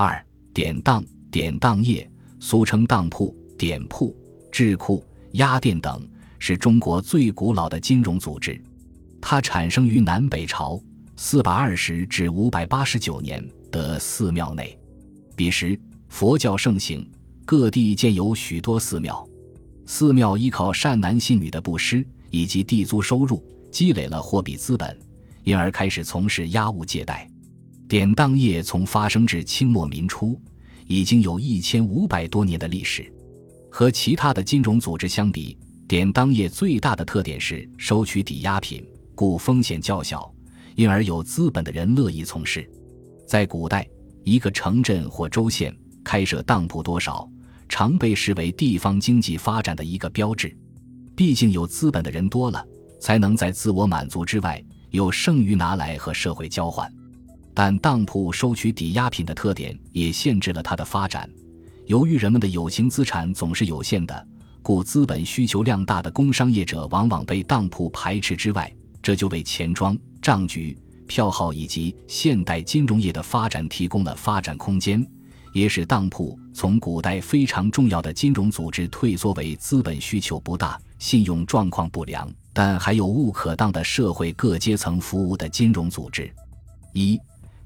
二、典当、典当业，俗称当铺、典铺、智库、押店等，是中国最古老的金融组织。它产生于南北朝四百二十至五百八十九年的寺庙内。彼时佛教盛行，各地建有许多寺庙。寺庙依靠善男信女的布施以及地租收入，积累了货币资本，因而开始从事押物借贷。典当业从发生至清末民初，已经有一千五百多年的历史。和其他的金融组织相比，典当业最大的特点是收取抵押品。故风险较小，因而有资本的人乐意从事。在古代，一个城镇或州县开设当铺，多少常被视为地方经济发展的一个标志。毕竟有资本的人多了，才能在自我满足之外有剩余拿来和社会交换。但当铺收取抵押品的特点也限制了它的发展。由于人们的有形资产总是有限的，故资本需求量大的工商业者往往被当铺排斥之外。这就为钱庄、账局、票号以及现代金融业的发展提供了发展空间，也使当铺从古代非常重要的金融组织退缩为资本需求不大、信用状况不良，但还有物可当的社会各阶层服务的金融组织。一、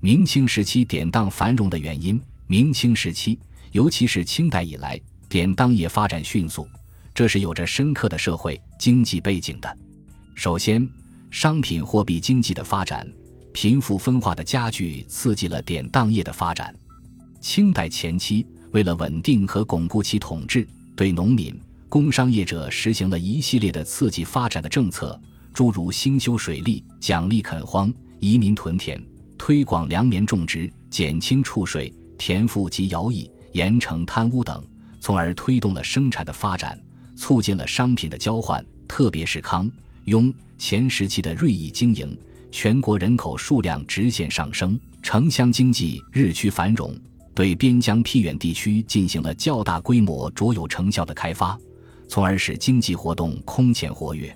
明清时期典当繁荣的原因。明清时期，尤其是清代以来，典当业发展迅速，这是有着深刻的社会经济背景的。首先，商品货币经济的发展，贫富分化的加剧，刺激了典当业的发展。清代前期，为了稳定和巩固其统治，对农民、工商业者实行了一系列的刺激发展的政策，诸如兴修水利、奖励垦荒、移民屯田、推广粮棉种植、减轻赋税、田赋及徭役、严惩贪污等，从而推动了生产的发展，促进了商品的交换。特别是康、雍。前时期的锐意经营，全国人口数量直线上升，城乡经济日趋繁荣，对边疆僻远地区进行了较大规模、卓有成效的开发，从而使经济活动空前活跃。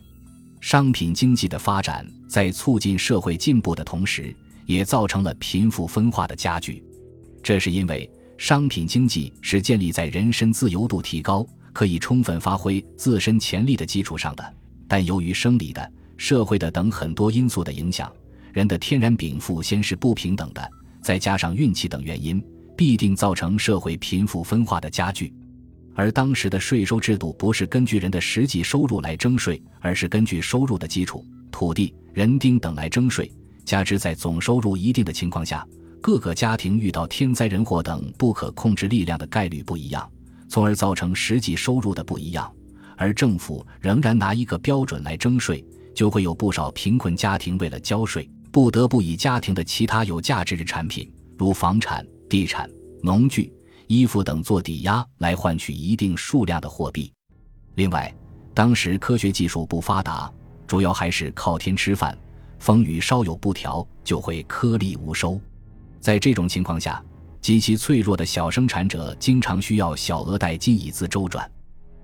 商品经济的发展，在促进社会进步的同时，也造成了贫富分化的加剧。这是因为商品经济是建立在人身自由度提高、可以充分发挥自身潜力的基础上的，但由于生理的。社会的等很多因素的影响，人的天然禀赋先是不平等的，再加上运气等原因，必定造成社会贫富分化的加剧。而当时的税收制度不是根据人的实际收入来征税，而是根据收入的基础、土地、人丁等来征税。加之在总收入一定的情况下，各个家庭遇到天灾人祸等不可控制力量的概率不一样，从而造成实际收入的不一样。而政府仍然拿一个标准来征税。就会有不少贫困家庭为了交税，不得不以家庭的其他有价值的产品，如房产、地产、农具、衣服等做抵押，来换取一定数量的货币。另外，当时科学技术不发达，主要还是靠天吃饭，风雨稍有不调，就会颗粒无收。在这种情况下，极其脆弱的小生产者经常需要小额贷金以资周转，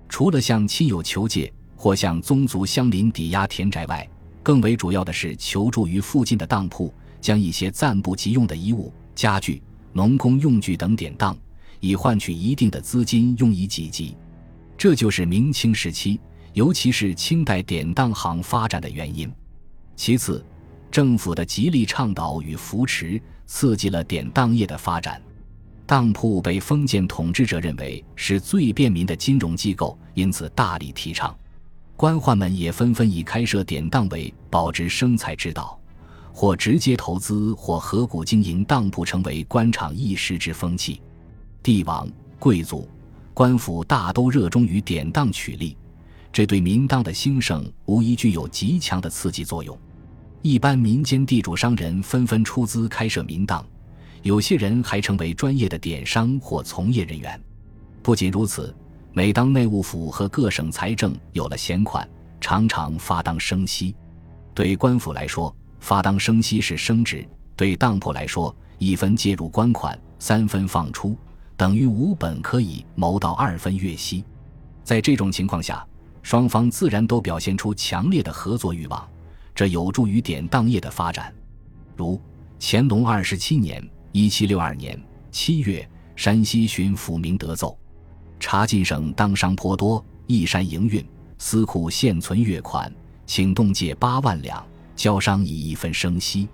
除了向亲友求借。或向宗族乡邻抵押田宅外，更为主要的是求助于附近的当铺，将一些暂不急用的衣物、家具、农工用具等典当，以换取一定的资金用以济急。这就是明清时期，尤其是清代典当行发展的原因。其次，政府的极力倡导与扶持，刺激了典当业的发展。当铺被封建统治者认为是最便民的金融机构，因此大力提倡。官宦们也纷纷以开设典当为保值生财之道，或直接投资，或合股经营当铺，成为官场一时之风气。帝王、贵族、官府大都热衷于典当取利，这对民当的兴盛无疑具有极强的刺激作用。一般民间地主商人纷纷出资开设民当，有些人还成为专业的典商或从业人员。不仅如此。每当内务府和各省财政有了闲款，常常发当生息。对官府来说，发当生息是升值；对当铺来说，一分介入官款，三分放出，等于五本可以谋到二分月息。在这种情况下，双方自然都表现出强烈的合作欲望，这有助于典当业的发展。如乾隆二十七年（一七六二年），七月，山西巡抚明德奏：查晋省当商颇多，一山营运，司库现存月款，请冻借八万两，交商以一分生息。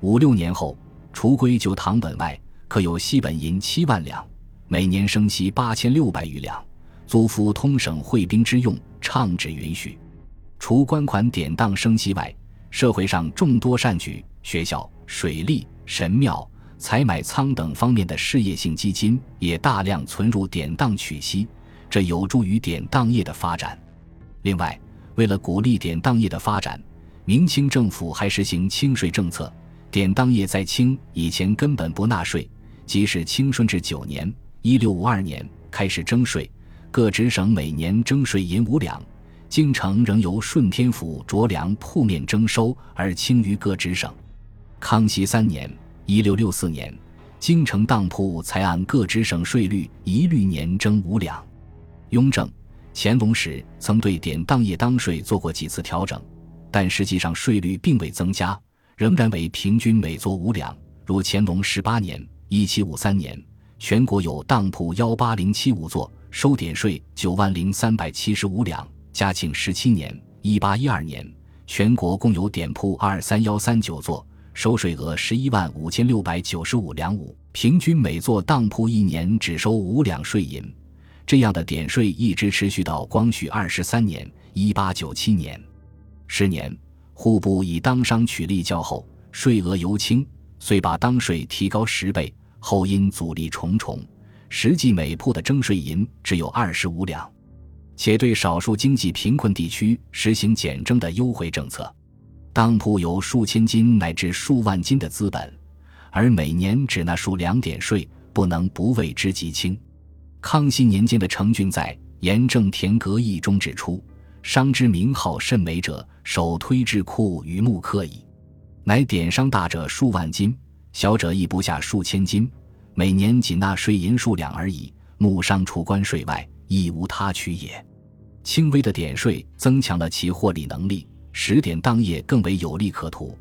五六年后，除归旧堂本外，可有息本银七万两，每年生息八千六百余两，租付通省会兵之用，畅旨允许。除官款典当生息外，社会上众多善举，学校、水利、神庙。采买仓等方面的事业性基金也大量存入典当取息，这有助于典当业的发展。另外，为了鼓励典当业的发展，明清政府还实行清税政策。典当业在清以前根本不纳税，即使清顺治九年（一六五二年）开始征税，各直省每年征税银五两，京城仍由顺天府着粮铺面征收，而轻于各直省。康熙三年。一六六四年，京城当铺才按各直省税率一律年征五两。雍正、乾隆时曾对典当业当税做过几次调整，但实际上税率并未增加，仍然为平均每座五两。如乾隆十八年（一七五三年），全国有当铺幺八零七五座，收典税九万零三百七十五两。嘉庆十七年（一八一二年），全国共有典铺二三幺三九座。收税额十一万五千六百九十五两五，平均每座当铺一年只收五两税银，这样的点税一直持续到光绪二十三年（一八九七年）。十年，户部以当商取利较厚，税额尤轻，遂把当税提高十倍。后因阻力重重，实际每铺的征税银只有二十五两，且对少数经济贫困地区实行减征的优惠政策。当铺有数千金乃至数万金的资本，而每年只纳数两点税，不能不为之极轻。康熙年间的程俊在《严正田阁议》中指出：“商之名号甚美者，首推智库于木刻矣。乃典商大者数万金，小者亦不下数千金，每年仅纳税银数两而已。木商除关税外，亦无他取也。轻微的点税增强了其获利能力。”使典当业更为有利可图，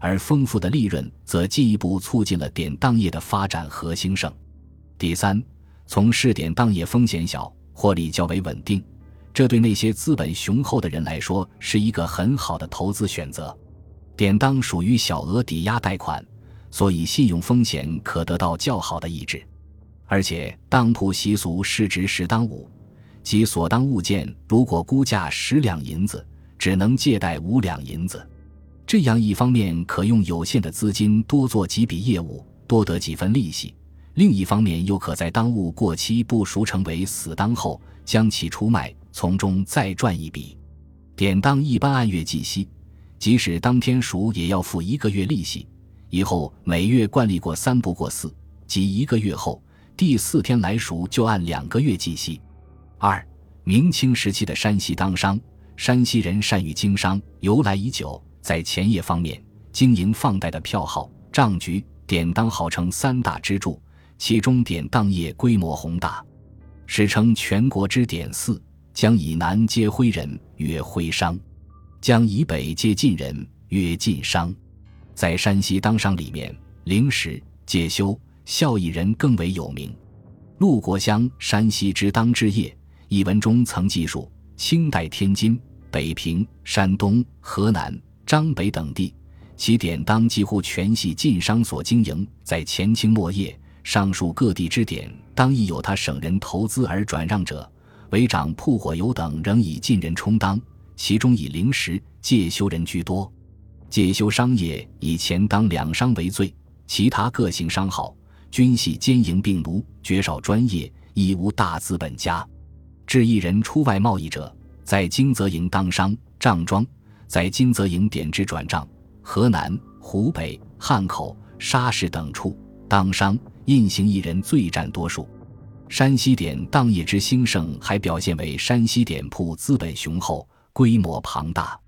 而丰富的利润则进一步促进了典当业的发展和兴盛。第三，从事典当业风险小，获利较为稳定，这对那些资本雄厚的人来说是一个很好的投资选择。典当属于小额抵押贷款，所以信用风险可得到较好的抑制。而且当铺习俗市值十当五，即所当物件如果估价十两银子。只能借贷五两银子，这样一方面可用有限的资金多做几笔业务，多得几分利息；另一方面又可在当物过期不赎成为死当后，将其出卖，从中再赚一笔。典当一般按月计息，即使当天赎也要付一个月利息。以后每月惯例过三不过四，即一个月后第四天来赎就按两个月计息。二，明清时期的山西当商。山西人善于经商，由来已久。在钱业方面，经营放贷的票号、账局、典当号称三大支柱，其中典当业规模宏大，史称全国之典四。将以南皆徽人，曰徽商；将以北皆晋人，曰晋商。在山西当商里面，灵石、介休、孝义人更为有名。陆国香《山西之当之业》一文中曾记述。清代天津、北平、山东、河南、张北等地，其典当几乎全系晋商所经营。在前清末叶，上述各地之典当亦有他省人投资而转让者，为长铺火油等仍以晋人充当，其中以灵石、介休人居多。介休商业以钱当两商为最，其他各姓商号均系兼营并奴，绝少专业，亦无大资本家。致一人出外贸易者，在金泽营当商、账庄，在金泽营点支转账。河南、湖北、汉口、沙市等处当商、印行一人最占多数。山西典当业之兴盛，还表现为山西典铺资本雄厚、规模庞大。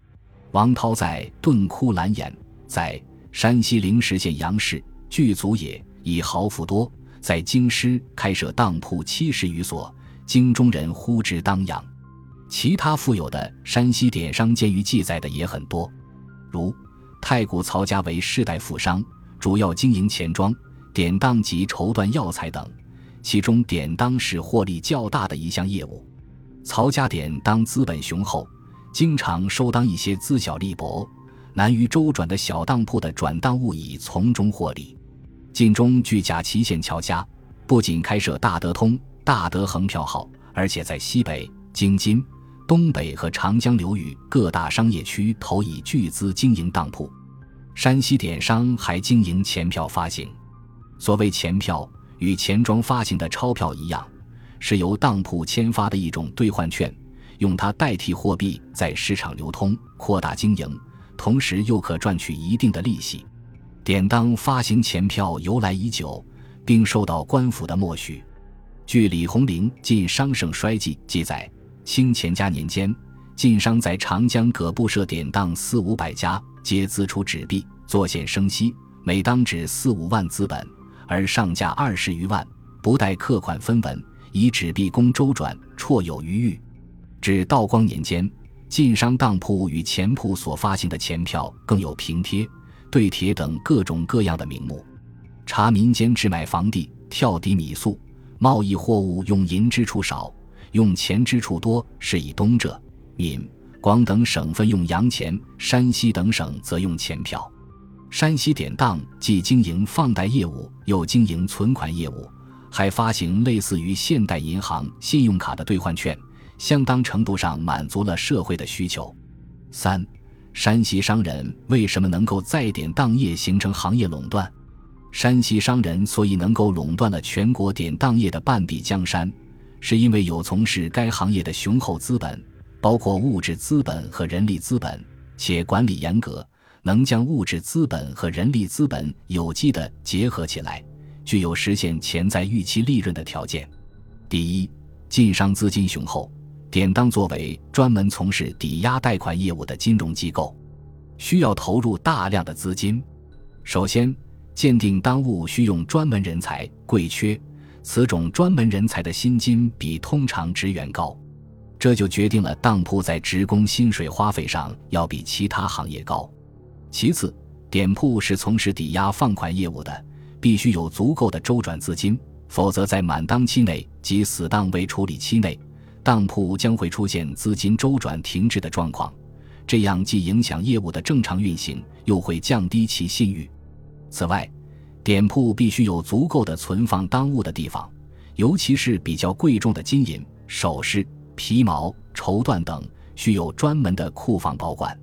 王涛在《顿窟兰言》在山西灵石县杨氏具足也，以豪富多，在京师开设当铺七十余所。京中人呼之当阳，其他富有的山西典商鉴于记载的也很多，如太谷曹家为世代富商，主要经营钱庄，典当及绸缎药材等，其中典当是获利较大的一项业务。曹家典当资本雄厚，经常收当一些资小利薄、难于周转的小当铺的转当物，以从中获利。晋中据贾祁县乔家，不仅开设大德通、大德恒票号，而且在西北、京津、东北和长江流域各大商业区投以巨资经营当铺。山西典商还经营钱票发行。所谓钱票，与钱庄发行的钞票一样。是由当铺签发的一种兑换券，用它代替货币在市场流通，扩大经营，同时又可赚取一定的利息。典当发行钱票由来已久，并受到官府的默许。据李鸿龄《晋商盛衰记》记载，清乾嘉年间，晋商在长江各部设典当四五百家，皆资出纸币，作现生息，每当纸四五万资本，而上价二十余万，不带客款分文。以纸币供周转，绰有余裕。至道光年间，晋商当铺与钱铺所发行的钱票更有平贴、对贴等各种各样的名目。查民间置买房地、跳抵米粟，贸易货物用银之处少，用钱之处多，是以东浙、闽、广等省份用洋钱，山西等省则用钱票。山西典当既经营放贷业务，又经营存款业务。还发行类似于现代银行信用卡的兑换券，相当程度上满足了社会的需求。三，山西商人为什么能够在典当业形成行业垄断？山西商人所以能够垄断了全国典当业的半壁江山，是因为有从事该行业的雄厚资本，包括物质资本和人力资本，且管理严格，能将物质资本和人力资本有机的结合起来。具有实现潜在预期利润的条件。第一，晋商资金雄厚，典当作为专门从事抵押贷款业务的金融机构，需要投入大量的资金。首先，鉴定当务需用专门人才，贵缺，此种专门人才的薪金比通常职员高，这就决定了当铺在职工薪水花费上要比其他行业高。其次，典铺是从事抵押放款业务的。必须有足够的周转资金，否则在满当期内及死当未处理期内，当铺将会出现资金周转停滞的状况，这样既影响业务的正常运行，又会降低其信誉。此外，店铺必须有足够的存放当物的地方，尤其是比较贵重的金银、首饰、皮毛、绸缎等，需有专门的库房保管。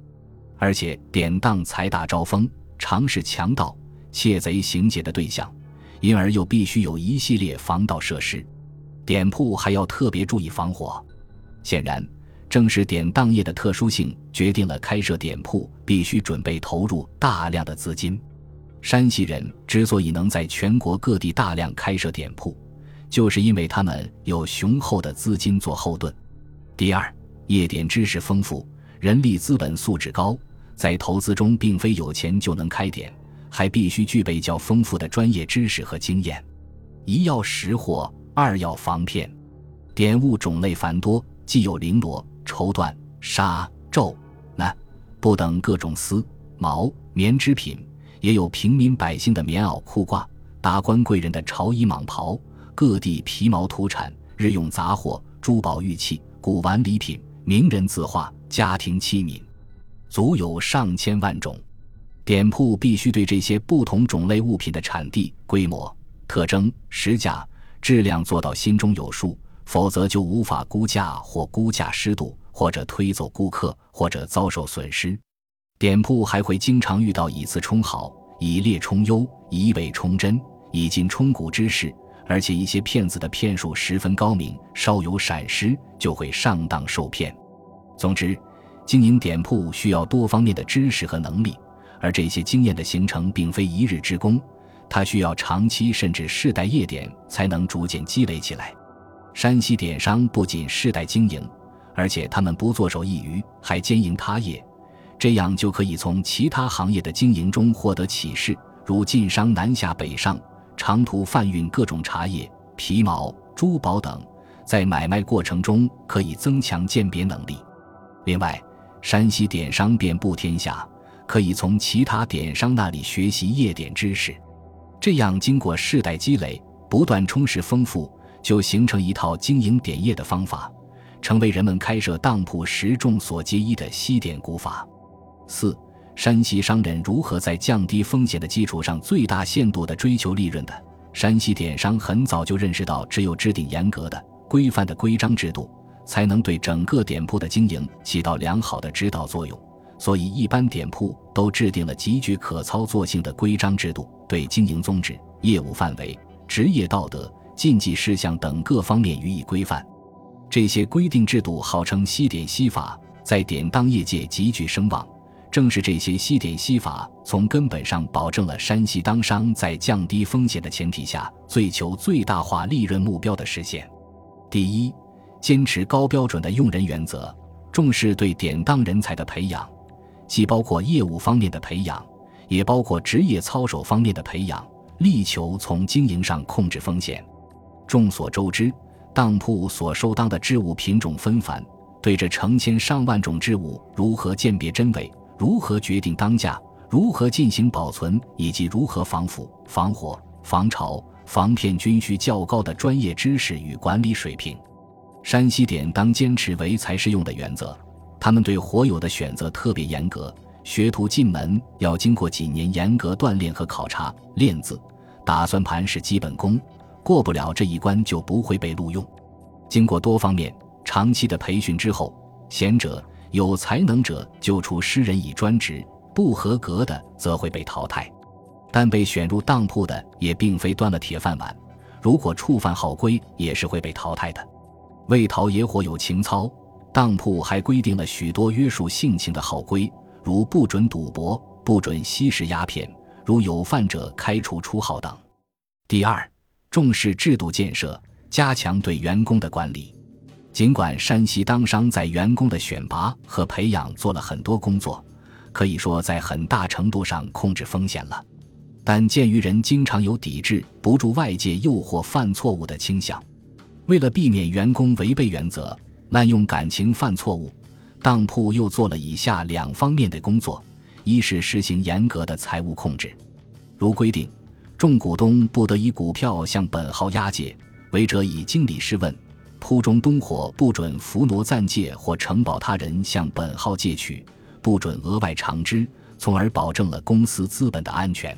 而且，典当财大招风，常是强盗。窃贼行劫的对象，因而又必须有一系列防盗设施。典铺还要特别注意防火。显然，正是典当业的特殊性决定了开设典铺必须准备投入大量的资金。山西人之所以能在全国各地大量开设店铺，就是因为他们有雄厚的资金做后盾。第二，夜店知识丰富，人力资本素质高，在投资中并非有钱就能开店。还必须具备较丰富的专业知识和经验，一要识货，二要防骗。典物种类繁多，既有绫罗、绸缎、纱、绉、襢、布等各种丝、毛、棉织品，也有平民百姓的棉袄裤褂，达官贵人的朝衣蟒袍，各地皮毛土产、日用杂货、珠宝玉器、古玩礼品、名人字画、家庭器皿，足有上千万种。店铺必须对这些不同种类物品的产地、规模、特征、实价、质量做到心中有数，否则就无法估价或估价失度，或者推走顾客，或者遭受损失。店铺还会经常遇到以次充好、以劣充优、以伪充真、以金充古之事，而且一些骗子的骗术十分高明，稍有闪失就会上当受骗。总之，经营店铺需要多方面的知识和能力。而这些经验的形成并非一日之功，它需要长期甚至世代业点才能逐渐积累起来。山西点商不仅世代经营，而且他们不坐守一隅，还兼营他业，这样就可以从其他行业的经营中获得启示，如晋商南下北上，长途贩运各种茶叶、皮毛、珠宝等，在买卖过程中可以增强鉴别能力。另外，山西典商遍布天下。可以从其他典商那里学习夜典知识，这样经过世代积累，不断充实丰富，就形成一套经营点业的方法，成为人们开设当铺时众所皆依的西点古法。四、山西商人如何在降低风险的基础上最大限度地追求利润的？山西点商很早就认识到，只有制定严格的、规范的规章制度，才能对整个店铺的经营起到良好的指导作用。所以，一般店铺都制定了极具可操作性的规章制度，对经营宗旨、业务范围、职业道德、禁忌事项等各方面予以规范。这些规定制度号称“西点西法”，在典当业界极具声望。正是这些西点西法，从根本上保证了山西当商在降低风险的前提下，追求最大化利润目标的实现。第一，坚持高标准的用人原则，重视对典当人才的培养。既包括业务方面的培养，也包括职业操守方面的培养，力求从经营上控制风险。众所周知，当铺所收当的织物品种纷繁，对这成千上万种织物如何鉴别真伪、如何决定当价、如何进行保存，以及如何防腐、防火、防潮、防骗，均需较高的专业知识与管理水平。山西典当坚持唯才是用的原则。他们对火友的选择特别严格，学徒进门要经过几年严格锻炼和考察，练字、打算盘是基本功，过不了这一关就不会被录用。经过多方面、长期的培训之后，贤者、有才能者就出诗人以专职，不合格的则会被淘汰。但被选入当铺的也并非端了铁饭碗，如果触犯好规，也是会被淘汰的。为讨野火有情操。当铺还规定了许多约束性情的好规，如不准赌博、不准吸食鸦片，如有犯者开除出号等。第二，重视制度建设，加强对员工的管理。尽管山西当商在员工的选拔和培养做了很多工作，可以说在很大程度上控制风险了，但鉴于人经常有抵制不住外界诱惑犯错误的倾向，为了避免员工违背原则。滥用感情犯错误，当铺又做了以下两方面的工作：一是实行严格的财务控制，如规定，众股东不得以股票向本号押借，违者以经理试问；铺中东火不准伏挪暂借或承保他人向本号借取，不准额外偿支，从而保证了公司资本的安全。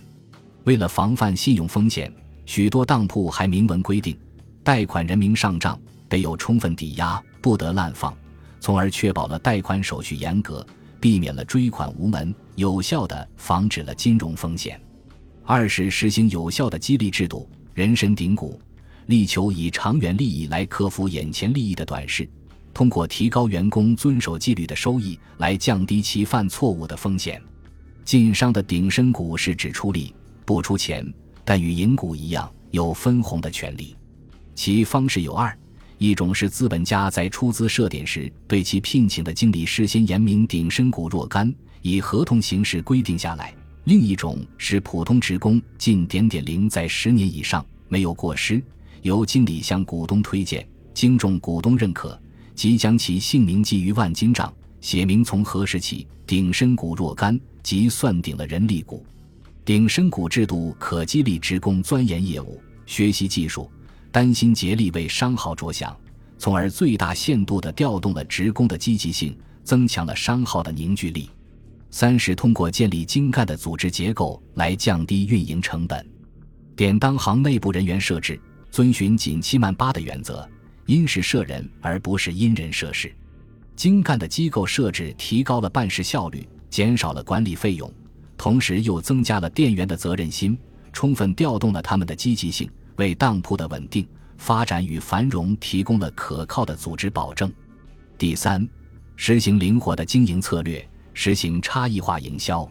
为了防范信用风险，许多当铺还明文规定，贷款人名上账得有充分抵押。不得滥放，从而确保了贷款手续严格，避免了追款无门，有效的防止了金融风险。二是实行有效的激励制度，人身顶股，力求以长远利益来克服眼前利益的短视，通过提高员工遵守纪律的收益来降低其犯错误的风险。晋商的顶身股是只出力不出钱，但与银股一样有分红的权利，其方式有二。一种是资本家在出资设点时，对其聘请的经理事先言明顶身股若干，以合同形式规定下来；另一种是普通职工近点点零在十年以上没有过失，由经理向股东推荐，经众股东认可，即将其姓名记于万金账，写明从何时起顶身股若干，即算顶了人力股。顶身股制度可激励职工钻研业务、学习技术。担心竭力为商号着想，从而最大限度地调动了职工的积极性，增强了商号的凝聚力。三是通过建立精干的组织结构来降低运营成本。典当行内部人员设置遵循紧七慢八的原则，因事设人而不是因人设事。精干的机构设置提高了办事效率，减少了管理费用，同时又增加了店员的责任心，充分调动了他们的积极性。为当铺的稳定发展与繁荣提供了可靠的组织保证。第三，实行灵活的经营策略，实行差异化营销。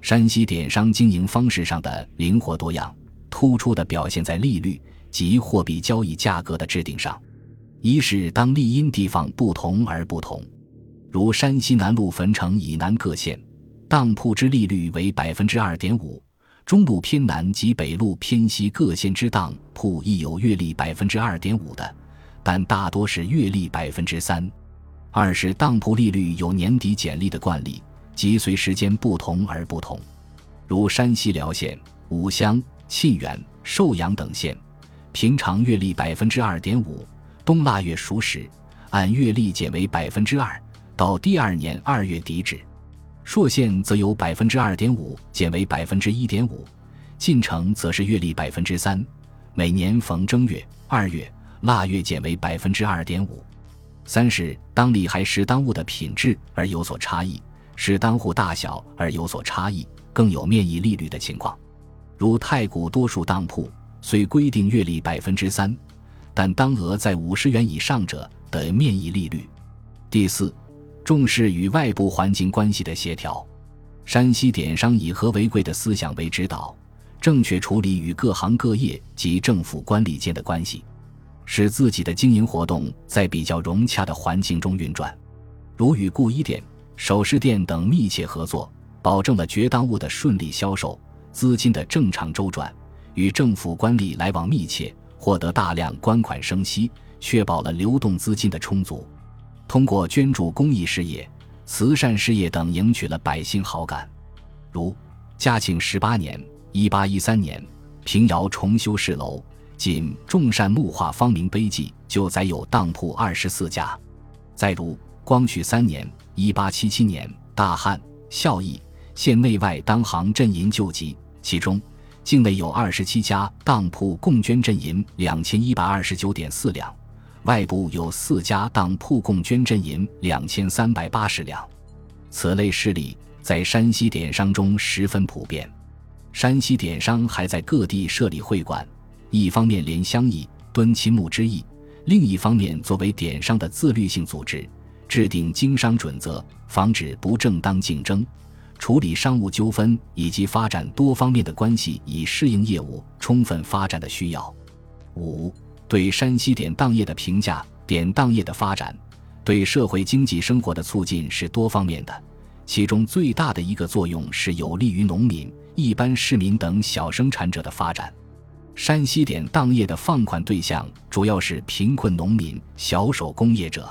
山西点商经营方式上的灵活多样，突出的表现在利率及货币交易价格的制定上。一是当利因地方不同而不同，如山西南路汾城以南各县，当铺之利率为百分之二点五。中路偏南及北路偏西各县之当铺亦有月利百分之二点五的，但大多是月利百分之三。二是当铺利率有年底减利的惯例，即随时间不同而不同。如山西辽县、五乡、沁源、寿阳等县，平常月例百分之二点五，冬腊月熟时，按月例减为百分之二，到第二年二月底止。朔县则由百分之二点五减为百分之一点五，晋城则是月例百分之三，每年逢正月、二月、腊月减为百分之二点五。三是当里还是当物的品质而有所差异，食当户大小而有所差异，更有面议利率的情况。如太谷多数当铺虽规定月利百分之三，但当额在五十元以上者得面议利率。第四，重视与外部环境关系的协调。山西典商以和为贵的思想为指导，正确处理与各行各业及政府官吏间的关系，使自己的经营活动在比较融洽的环境中运转。如与故衣店、首饰店等密切合作，保证了绝当物的顺利销售。资金的正常周转，与政府官吏来往密切，获得大量官款生息，确保了流动资金的充足。通过捐助公益事业、慈善事业等，赢取了百姓好感。如嘉庆十八年（一八一三年），平遥重修市楼，仅众善木画方明碑记就载有当铺二十四家。再如光绪三年（一八七七年），大汉孝义。县内外当行镇银救济，其中境内有二十七家当铺共捐镇银两千一百二十九点四两，外部有四家当铺共捐镇银两千三百八十两。此类事例在山西典商中十分普遍。山西典商还在各地设立会馆，一方面联乡义、敦亲睦之意，另一方面作为典商的自律性组织，制定经商准则，防止不正当竞争。处理商务纠纷以及发展多方面的关系，以适应业务充分发展的需要。五、对山西典当业的评价：典当业的发展对社会经济生活的促进是多方面的，其中最大的一个作用是有利于农民、一般市民等小生产者的发展。山西典当业的放款对象主要是贫困农民、小手工业者，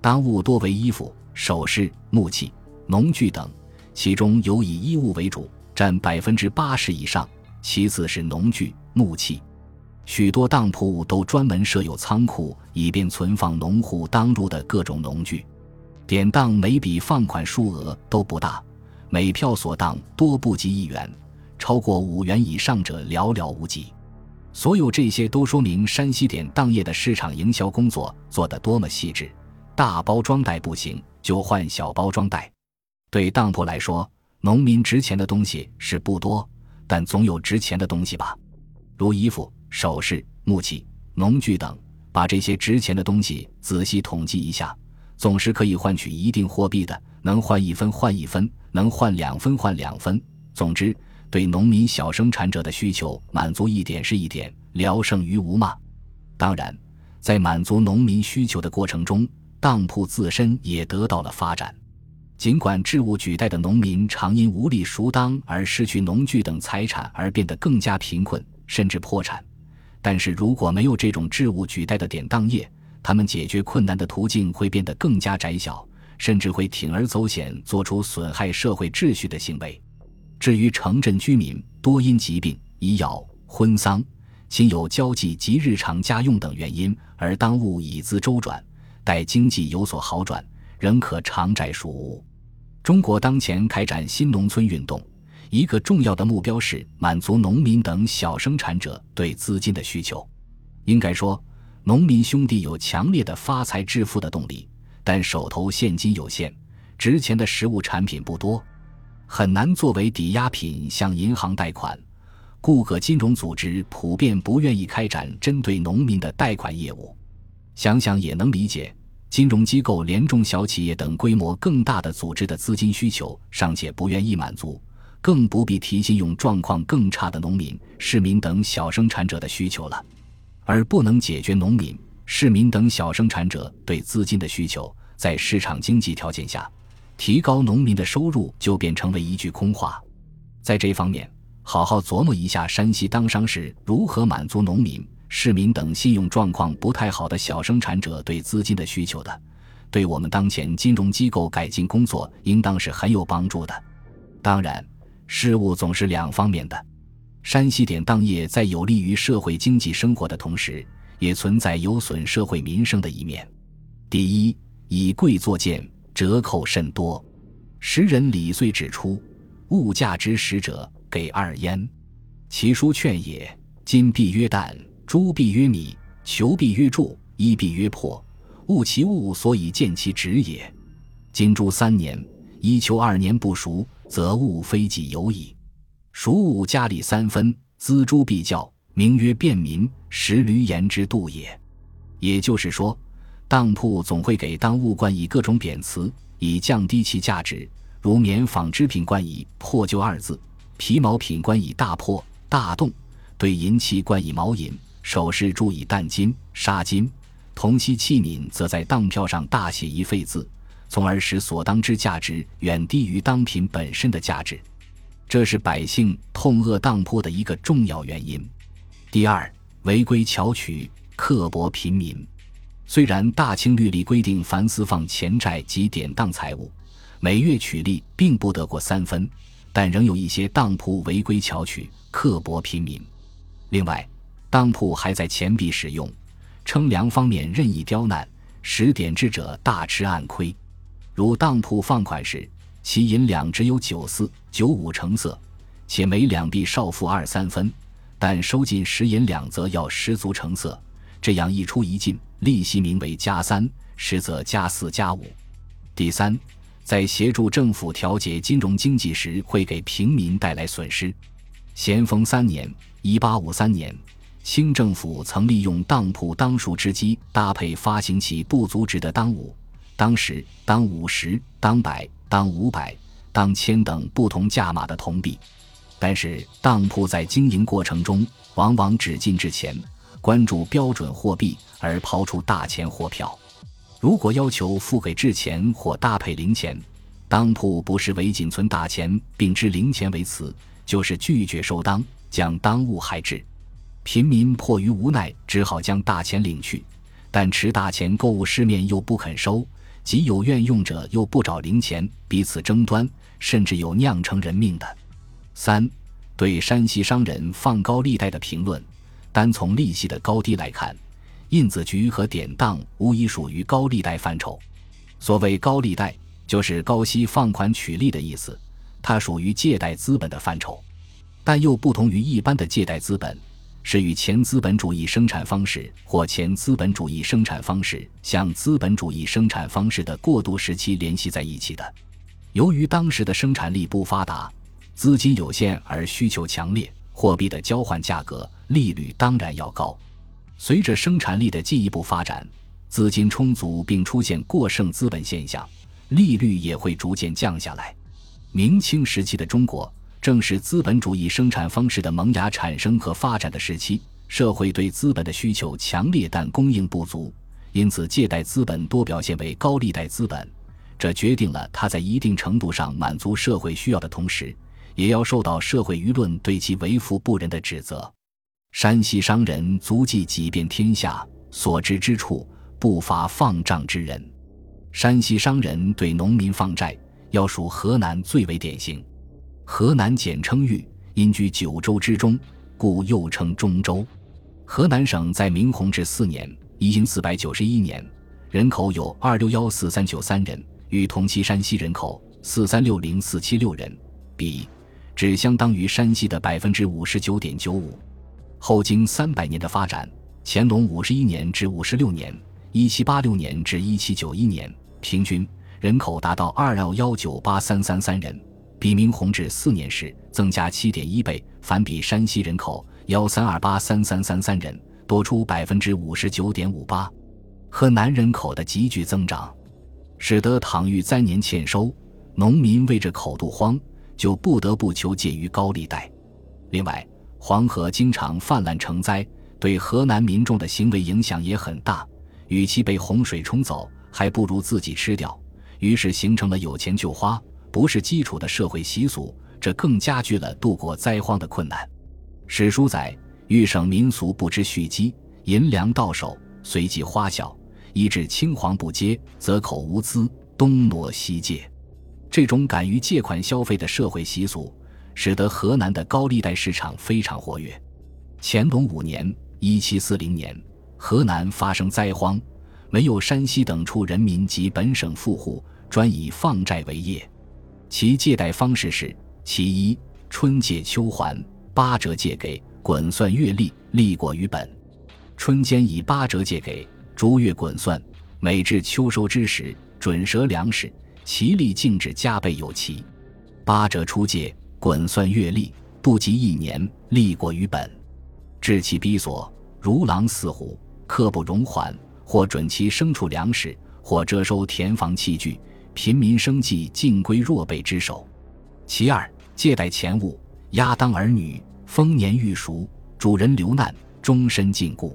当物多为衣服、首饰、木器、农具等。其中有以衣物为主，占百分之八十以上，其次是农具、木器。许多当铺都专门设有仓库，以便存放农户当入的各种农具。典当每笔放款数额都不大，每票所当多不及一元，超过五元以上者寥寥无几。所有这些都说明山西典当业的市场营销工作做得多么细致。大包装袋不行，就换小包装袋。对当铺来说，农民值钱的东西是不多，但总有值钱的东西吧，如衣服、首饰、木器、农具等。把这些值钱的东西仔细统计一下，总是可以换取一定货币的。能换一分换一分，能换两分换两分。总之，对农民小生产者的需求满足一点是一点，聊胜于无嘛。当然，在满足农民需求的过程中，当铺自身也得到了发展。尽管置物举贷的农民常因无力赎当而失去农具等财产而变得更加贫困，甚至破产，但是如果没有这种置物举贷的典当业，他们解决困难的途径会变得更加窄小，甚至会铤而走险，做出损害社会秩序的行为。至于城镇居民，多因疾病、医药、婚丧、亲友交际及日常家用等原因而当务以资周转，待经济有所好转。仍可偿债赎物。中国当前开展新农村运动，一个重要的目标是满足农民等小生产者对资金的需求。应该说，农民兄弟有强烈的发财致富的动力，但手头现金有限，值钱的实物产品不多，很难作为抵押品向银行贷款，故各金融组织普遍不愿意开展针对农民的贷款业务。想想也能理解。金融机构连中小企业等规模更大的组织的资金需求尚且不愿意满足，更不必提信用状况更差的农民、市民等小生产者的需求了。而不能解决农民、市民等小生产者对资金的需求，在市场经济条件下，提高农民的收入就变成为一句空话。在这方面，好好琢磨一下山西当商是如何满足农民。市民等信用状况不太好的小生产者对资金的需求的，对我们当前金融机构改进工作应当是很有帮助的。当然，事物总是两方面的，山西典当业在有利于社会经济生活的同时，也存在有损社会民生的一面。第一，以贵作贱，折扣甚多。时人李遂指出：“物价之实者，给二焉。其书劝也：金币曰旦，珠必曰米，裘必曰柱，衣必曰破。物其物，所以见其值也。金珠三年，衣裘二年不熟，则物非己有矣。熟物加里三分，锱铢必较，名曰便民，食驴言之度也。也就是说，当铺总会给当物冠以各种贬词。”以降低其价值，如棉纺织品冠以“破旧”二字，皮毛品冠以“大破”“大动”，对银器冠以“毛银”，首饰注以“淡金”“纱金”，铜锡器皿则在当票上大写一废字，从而使所当之价值远低于当品本身的价值。这是百姓痛恶当铺的一个重要原因。第二，违规巧取，刻薄平民。虽然大清律例规定，凡私放钱债及典当财物，每月取利并不得过三分，但仍有一些当铺违规巧取，刻薄平民。另外，当铺还在钱币使用、称量方面任意刁难，使点制者大吃暗亏。如当铺放款时，其银两只有九四、九五成色，且每两币少付二三分，但收进十银两则要十足成色。这样一出一进，利息名为加三，实则加四加五。第三，在协助政府调节金融经济时，会给平民带来损失。咸丰三年（一八五三年），清政府曾利用当铺当数之机，搭配发行其不足值的当五、当十、当五十、当百、当五百、当千等不同价码的铜币。但是，当铺在经营过程中，往往只进制钱。关注标准货币而抛出大钱货票，如果要求付给制钱或搭配零钱，当铺不是为仅存大钱并支零钱为词，就是拒绝收当，将当物害制。平民迫于无奈，只好将大钱领去，但持大钱购物市面又不肯收，即有愿用者又不找零钱，彼此争端，甚至有酿成人命的。三，对山西商人放高利贷的评论。单从利息的高低来看，印子局和典当无疑属于高利贷范畴。所谓高利贷，就是高息放款取利的意思，它属于借贷资本的范畴，但又不同于一般的借贷资本，是与前资本主义生产方式或前资本主义生产方式向资本主义生产方式的过渡时期联系在一起的。由于当时的生产力不发达，资金有限而需求强烈。货币的交换价格利率当然要高，随着生产力的进一步发展，资金充足并出现过剩资本现象，利率也会逐渐降下来。明清时期的中国正是资本主义生产方式的萌芽产生和发展的时期，社会对资本的需求强烈，但供应不足，因此借贷资本多表现为高利贷资本，这决定了它在一定程度上满足社会需要的同时。也要受到社会舆论对其为富不仁的指责。山西商人足迹几遍天下，所至之处不乏放账之人。山西商人对农民放债，要数河南最为典型。河南简称豫，因居九州之中，故又称中州。河南省在明弘治四年（一四百九十一年），人口有二六幺四三九三人，与同期山西人口四三六零四七六人比。只相当于山西的百分之五十九点九五。后经三百年的发展，乾隆五十一年至五十六年（一七八六年至一七九一年），平均人口达到二幺幺九八三三三人，比明弘治四年时增加七点一倍，反比山西人口幺三二八三三三三人多出百分之五十九点五八。河南人口的急剧增长，使得唐遇灾年欠收，农民为着口度荒。就不得不求借于高利贷。另外，黄河经常泛滥成灾，对河南民众的行为影响也很大。与其被洪水冲走，还不如自己吃掉。于是形成了有钱就花，不是基础的社会习俗，这更加剧了度过灾荒的困难。史书载，豫省民俗不知蓄积，银粮到手随即花销，以致青黄不接，则口无资，东挪西借。这种敢于借款消费的社会习俗，使得河南的高利贷市场非常活跃。乾隆五年（一七四零年），河南发生灾荒，没有山西等处人民及本省富户，专以放债为业。其借贷方式是：其一，春借秋还，八折借给，滚算月利，利过于本。春间以八折借给，逐月滚算，每至秋收之时，准赊粮食，其利净至加倍有期。八折出借，滚算月利，不及一年，利过于本。至其逼所，如狼似虎，刻不容缓，或准其牲畜粮食，或征收田房器具，贫民生计尽归弱辈之手。其二，借贷钱物，押当儿女，丰年欲熟，主人流难，终身禁锢。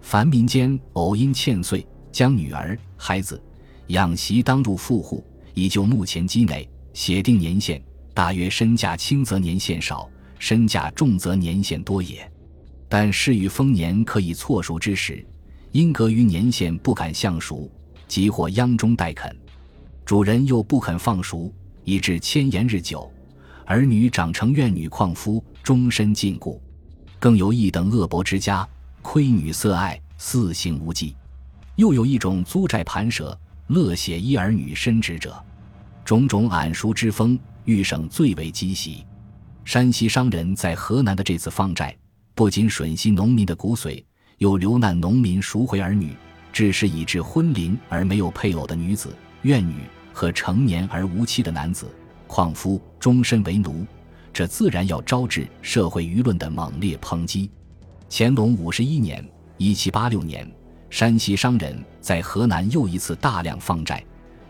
凡民间偶因欠岁，将女儿、孩子、养媳当入富户，以就目前积累，写定年限，大约身价轻则年限少，身价重则年限多也。但事于丰年可以错熟之时，因隔于年限不敢相熟，即或央中待肯，主人又不肯放赎，以致千言日久，儿女长成怨女旷夫，终身禁锢。更有一等恶薄之家。亏女色爱，四行无忌；又有一种租债盘蛇，乐写一儿女身职者，种种谙熟之风，欲省最为积习。山西商人在河南的这次放债，不仅吮吸农民的骨髓，又流难农民赎回儿女，致使已至婚龄而没有配偶的女子、怨女和成年而无妻的男子、矿夫，终身为奴。这自然要招致社会舆论的猛烈抨击。乾隆五十一年（一七八六年），山西商人在河南又一次大量放债，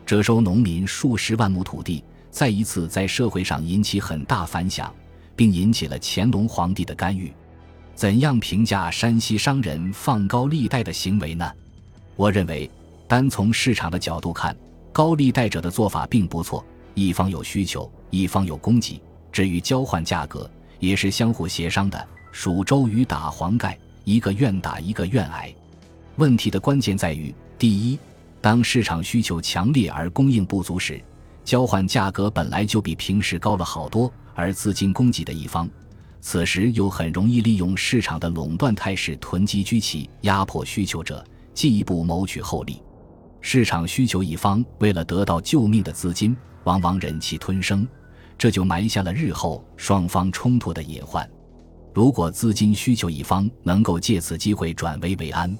折收农民数十万亩土地，再一次在社会上引起很大反响，并引起了乾隆皇帝的干预。怎样评价山西商人放高利贷的行为呢？我认为，单从市场的角度看，高利贷者的做法并不错。一方有需求，一方有供给，至于交换价格，也是相互协商的。蜀周瑜打黄盖，一个愿打，一个愿挨。问题的关键在于：第一，当市场需求强烈而供应不足时，交换价格本来就比平时高了好多，而资金供给的一方，此时又很容易利用市场的垄断态势囤积居奇，压迫需求者，进一步谋取厚利。市场需求一方为了得到救命的资金，往往忍气吞声，这就埋下了日后双方冲突的隐患。如果资金需求一方能够借此机会转危为安，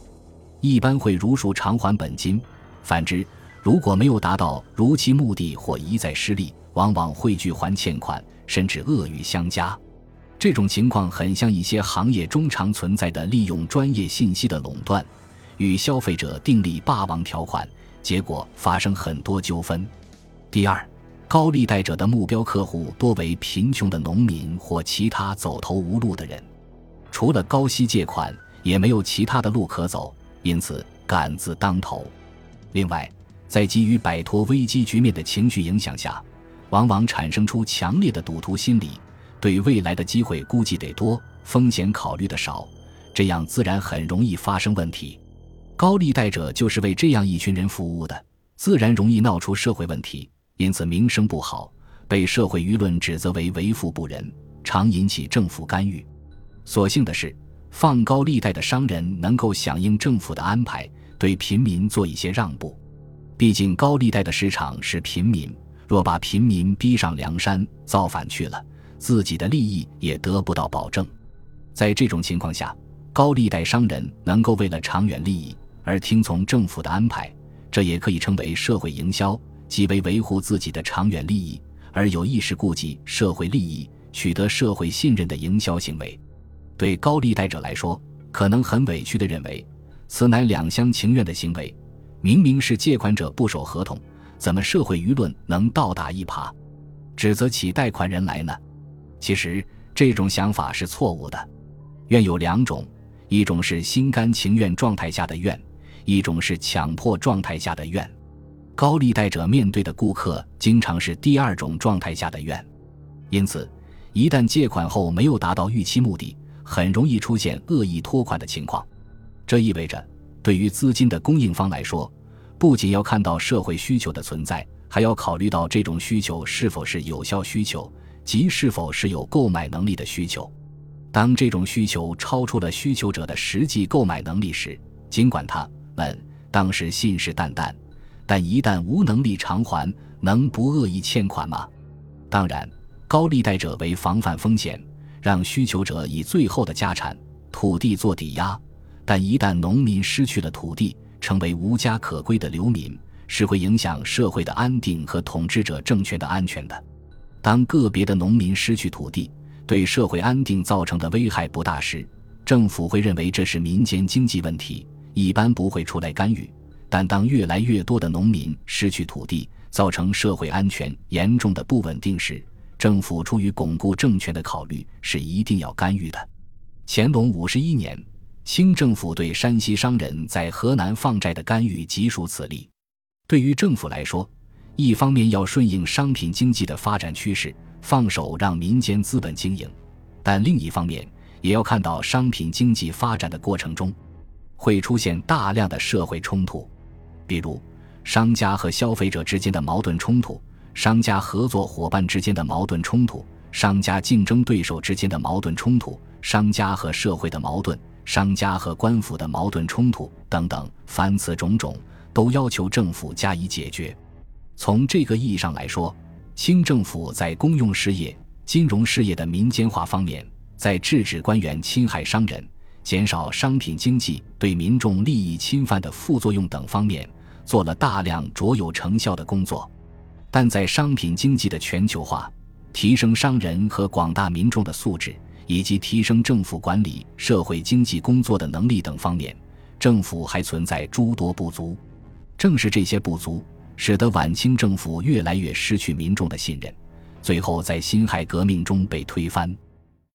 一般会如数偿还本金；反之，如果没有达到如期目的或一再失利，往往会拒还欠款，甚至恶语相加。这种情况很像一些行业中常存在的利用专业信息的垄断，与消费者订立霸王条款，结果发生很多纠纷。第二。高利贷者的目标客户多为贫穷的农民或其他走投无路的人，除了高息借款，也没有其他的路可走，因此敢字当头。另外，在急于摆脱危机局面的情绪影响下，往往产生出强烈的赌徒心理，对未来的机会估计得多，风险考虑的少，这样自然很容易发生问题。高利贷者就是为这样一群人服务的，自然容易闹出社会问题。因此名声不好，被社会舆论指责为为富不仁，常引起政府干预。所幸的是，放高利贷的商人能够响应政府的安排，对平民做一些让步。毕竟高利贷的市场是平民，若把平民逼上梁山，造反去了，自己的利益也得不到保证。在这种情况下，高利贷商人能够为了长远利益而听从政府的安排，这也可以称为社会营销。即为维护自己的长远利益而有意识顾及社会利益、取得社会信任的营销行为，对高利贷者来说，可能很委屈地认为，此乃两厢情愿的行为。明明是借款者不守合同，怎么社会舆论能倒打一耙，指责起贷款人来呢？其实这种想法是错误的。愿有两种，一种是心甘情愿状态下的愿，一种是强迫状态下的愿。高利贷者面对的顾客经常是第二种状态下的愿，因此，一旦借款后没有达到预期目的，很容易出现恶意拖款的情况。这意味着，对于资金的供应方来说，不仅要看到社会需求的存在，还要考虑到这种需求是否是有效需求，即是否是有购买能力的需求。当这种需求超出了需求者的实际购买能力时，尽管他们当时信誓旦旦，但一旦无能力偿还，能不恶意欠款吗？当然，高利贷者为防范风险，让需求者以最后的家产土地做抵押，但一旦农民失去了土地，成为无家可归的流民，是会影响社会的安定和统治者政权的安全的。当个别的农民失去土地，对社会安定造成的危害不大时，政府会认为这是民间经济问题，一般不会出来干预。但当越来越多的农民失去土地，造成社会安全严重的不稳定时，政府出于巩固政权的考虑，是一定要干预的。乾隆五十一年，清政府对山西商人在河南放债的干预即属此例。对于政府来说，一方面要顺应商品经济的发展趋势。放手让民间资本经营，但另一方面也要看到商品经济发展的过程中，会出现大量的社会冲突，比如商家和消费者之间的矛盾冲突，商家合作伙伴之间的矛盾冲突，商家竞争对手之间的矛盾冲突，商家和社会的矛盾，商家和官府的矛盾冲突等等，凡此种种，都要求政府加以解决。从这个意义上来说。清政府在公用事业、金融事业的民间化方面，在制止官员侵害商人、减少商品经济对民众利益侵犯的副作用等方面，做了大量卓有成效的工作。但在商品经济的全球化、提升商人和广大民众的素质，以及提升政府管理社会经济工作的能力等方面，政府还存在诸多不足。正是这些不足。使得晚清政府越来越失去民众的信任，最后在辛亥革命中被推翻。